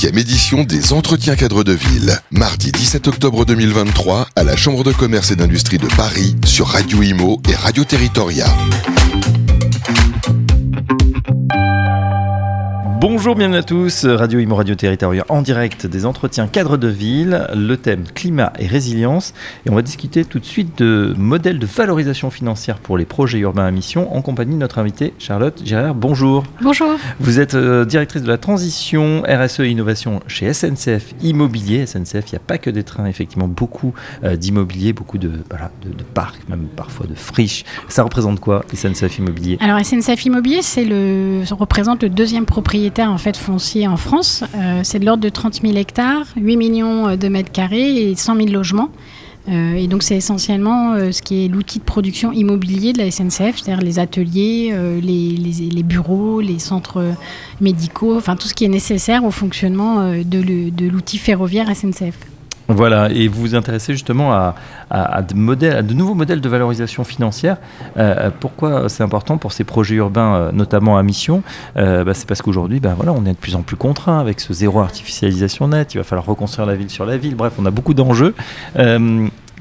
7e édition des Entretiens cadres de ville. Mardi 17 octobre 2023 à la Chambre de commerce et d'industrie de Paris sur Radio Imo et Radio Territoria. Bonjour, bienvenue à tous. Radio Imo Radio Territorial en direct des entretiens cadres de ville. Le thème climat et résilience. Et on va discuter tout de suite de modèles de valorisation financière pour les projets urbains à mission en compagnie de notre invitée Charlotte Gérard. Bonjour. Bonjour. Vous êtes euh, directrice de la transition RSE et innovation chez SNCF Immobilier. SNCF, il n'y a pas que des trains, effectivement, beaucoup euh, d'immobilier, beaucoup de, voilà, de, de, parcs, même parfois de friches. Ça représente quoi, SNCF Immobilier? Alors, SNCF Immobilier, c'est le, ça représente le deuxième propriétaire en fait foncier en France. Euh, c'est de l'ordre de 30 000 hectares, 8 millions de mètres carrés et 100 000 logements. Euh, et donc c'est essentiellement euh, ce qui est l'outil de production immobilier de la SNCF, c'est-à-dire les ateliers, euh, les, les, bureaux, les centres médicaux, enfin tout ce qui est nécessaire au fonctionnement euh, de l'outil ferroviaire SNCF. Voilà, et vous vous intéressez justement à, de, nouveaux modèles de valorisation financière. Euh, pourquoi c'est important pour ces projets urbains, euh, notamment à mission? Euh, bah, C'est parce qu'aujourd'hui, bah, voilà, on est de plus en plus contraint avec ce zéro artificialisation net. Il va falloir reconstruire la ville sur la ville. Bref, on a beaucoup d'enjeux.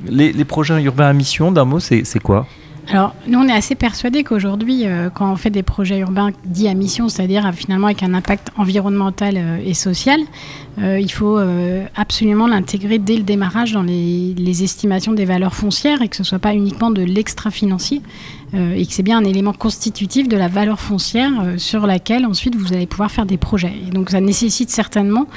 Les, projets urbains à mission, d'un mot, c'est quoi? Alors, nous, on est assez persuadés qu'aujourd'hui, euh, quand on fait des projets urbains dits à mission, c'est-à-dire finalement avec un impact environnemental euh, et social, euh, il faut euh, absolument l'intégrer dès le démarrage dans les, les, estimations des valeurs foncières et que ce ne soit pas uniquement de l'extra-financier euh, et que c'est bien un élément constitutif de la valeur foncière euh, sur laquelle ensuite vous allez pouvoir faire des projets. Et donc, ça nécessite certainement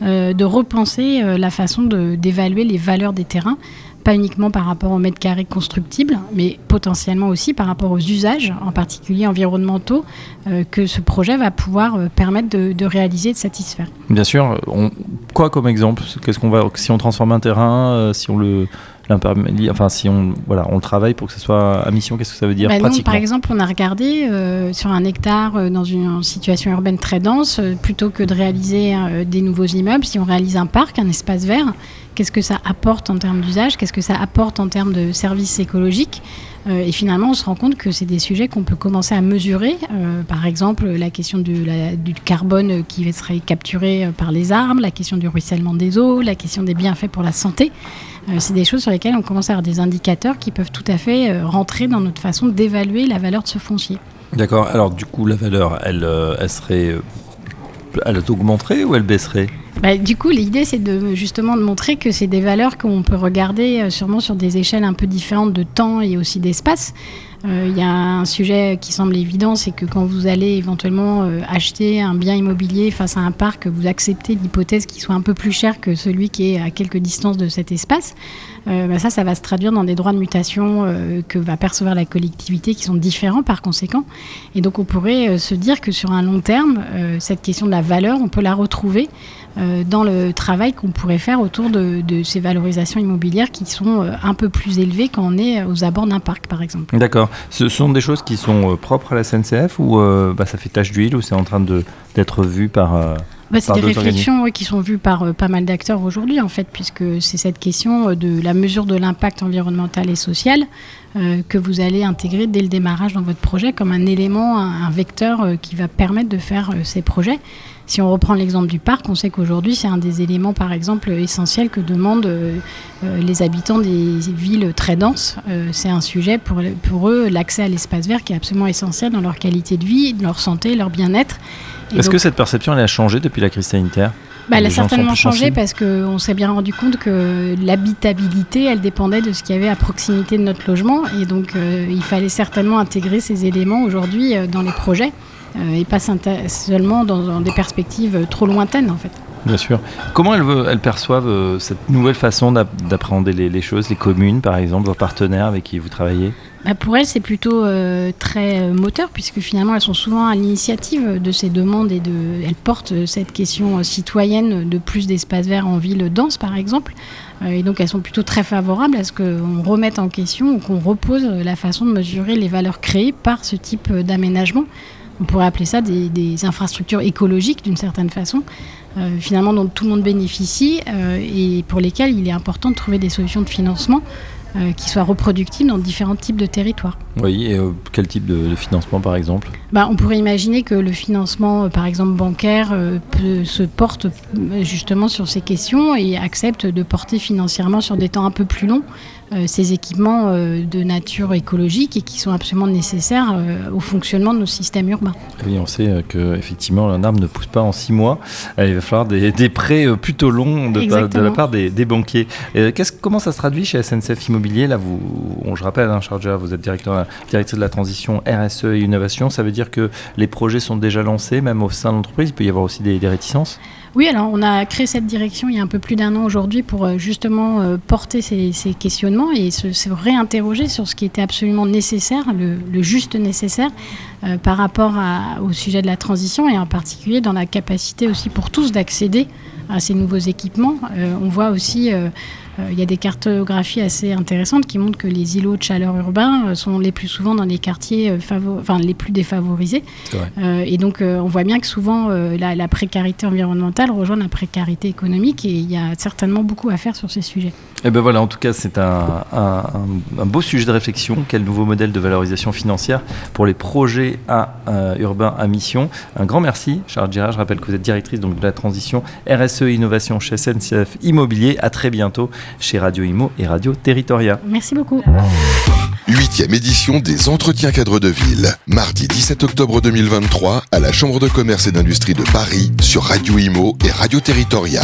de repenser la façon d'évaluer les valeurs des terrains pas uniquement par rapport au mètre carré constructible, mais potentiellement aussi par rapport aux usages, en particulier environnementaux, euh, que ce projet va pouvoir euh, permettre de, réaliser et de satisfaire. Bien sûr. Quoi comme exemple Qu'est-ce qu'on va si on transforme un terrain, euh, si on le enfin si on voilà on le travaille pour que ce soit à mission qu'est-ce que ça veut dire bah par exemple on a regardé euh, sur un hectare euh, dans une situation urbaine très dense euh, plutôt que de réaliser des nouveaux immeubles si on réalise un parc un espace vert qu'est-ce que ça apporte en termes d'usage qu'est-ce que ça apporte en termes de services écologiques? Et finalement, on se rend compte que c'est des sujets qu'on peut commencer à mesurer. Euh, par exemple, la question du, carbone qui serait capturé par les arbres, la question du ruissellement des eaux, la question des bienfaits pour la santé. Euh, c'est des choses sur lesquelles on commence à avoir des indicateurs qui peuvent tout à fait euh, rentrer dans notre façon d'évaluer la valeur de ce foncier. D'accord. Alors du coup, la valeur, elle, euh, elle serait, elle augmenterait ou elle baisserait? Bah, du coup, l'idée, c'est de justement de montrer que c'est des valeurs qu'on peut regarder euh, sûrement sur des échelles un peu différentes de temps et aussi d'espace. Il euh, y a un sujet qui semble évident, c'est que quand vous allez éventuellement euh, acheter un bien immobilier face à un parc, vous acceptez l'hypothèse qu'il soit un peu plus cher que celui qui est à quelques distances de cet espace. Bah ça, ça va se traduire dans des droits de mutation que va percevoir la collectivité qui sont différents par conséquent. Et donc, on pourrait se dire que sur un long terme, cette question de la valeur, on peut la retrouver dans le travail qu'on pourrait faire autour de, de, ces valorisations immobilières qui sont un peu plus élevées quand on est aux abords d'un parc, par exemple. D'accord. Ce sont des choses qui sont propres à la SNCF ou bah, ça fait tache d'huile ou c'est en train d'être vu par bah, c'est des réflexions oui, qui sont vues par euh, pas mal d'acteurs aujourd'hui, en fait, puisque c'est cette question euh, de la mesure de l'impact environnemental et social euh, que vous allez intégrer dès le démarrage dans votre projet comme un élément, un, un vecteur euh, qui va permettre de faire euh, ces projets. Si on reprend l'exemple du parc, on sait qu'aujourd'hui, c'est un des éléments, par exemple, essentiels que demandent euh, les habitants des villes très denses. Euh, c'est un sujet pour, pour eux, l'accès à l'espace vert qui est absolument essentiel dans leur qualité de vie, leur santé, leur bien-être. Est-ce que cette perception elle a changé depuis la crise sanitaire? Bah, elle a certainement changé parce qu'on s'est bien rendu compte que l'habitabilité, elle dépendait de ce qu'il y avait à proximité de notre logement. Et donc, euh, il fallait certainement intégrer ces éléments aujourd'hui euh, dans les projets euh, et pas seulement dans, dans, des perspectives trop lointaines, en fait. Bien sûr. Comment elles, elles perçoivent cette nouvelle façon d'appréhender les, les, choses, les communes par exemple, vos partenaires avec qui vous travaillez? Bah Pour elles, c'est plutôt euh, très euh, moteur, puisque finalement, elles sont souvent à l'initiative de ces demandes et de, elles portent cette question citoyenne de plus d'espaces verts en ville dense, par exemple. Euh, et donc, elles sont plutôt très favorables à ce qu'on remette en question ou qu'on repose la façon de mesurer les valeurs créées par ce type d'aménagement. On pourrait appeler ça des, infrastructures écologiques d'une certaine façon euh, finalement dont tout le monde bénéficie euh, et pour lesquels il est important de trouver des solutions de financement euh, qui soient reproductibles dans différents types de territoires. Oui, et euh, quel type de, financement par exemple? Bah, On pourrait imaginer que le financement, par exemple bancaire, se porte justement sur ces questions et accepte de porter financièrement sur des temps un peu plus longs euh, ces équipements euh, de nature écologique et qui sont absolument nécessaires euh, au fonctionnement de nos systèmes urbains. Oui, on sait qu'effectivement, un arbre ne pousse pas en six mois. Il va falloir des, prêts plutôt longs de, la part des, banquiers. comment ça se traduit chez SNCF Immobilier? Là, vous, je rappelle, hein, Charger, vous êtes directeur, directrice de la transition RSE et innovation. Ça veut dire que les projets sont déjà lancés, même au sein de l'entreprise. Il peut y avoir aussi des réticences oui, alors on a créé cette direction il y a un peu plus d'un an aujourd'hui pour euh, justement euh, porter ces, questionnements et se, réinterroger sur ce qui était absolument nécessaire, le, juste nécessaire euh, par rapport au sujet de la transition et en particulier dans la capacité aussi pour tous d'accéder à ces nouveaux équipements. on voit aussi euh, il y a des cartographies assez intéressantes qui montrent que les îlots de chaleur urbains euh, sont les plus souvent dans les quartiers euh, enfin, les plus défavorisés. et donc, on voit bien que souvent, la, précarité environnementale rejoint la précarité économique et il y a certainement beaucoup à faire sur ces sujets. Et eh ben voilà, en tout cas, c'est un, beau sujet de réflexion. Quel nouveau modèle de valorisation financière pour les projets à, urbains à mission Un grand merci, Charles Girard. Je rappelle que vous êtes directrice donc, de la transition RSE Innovation chez SNCF Immobilier. À très bientôt chez Radio Imo et Radio Territoria. Merci beaucoup. Huitième édition des Entretiens cadres de ville, mardi 17 octobre 2023 à la Chambre de commerce et d'industrie de Paris sur Radio Imo et Radio Territoria.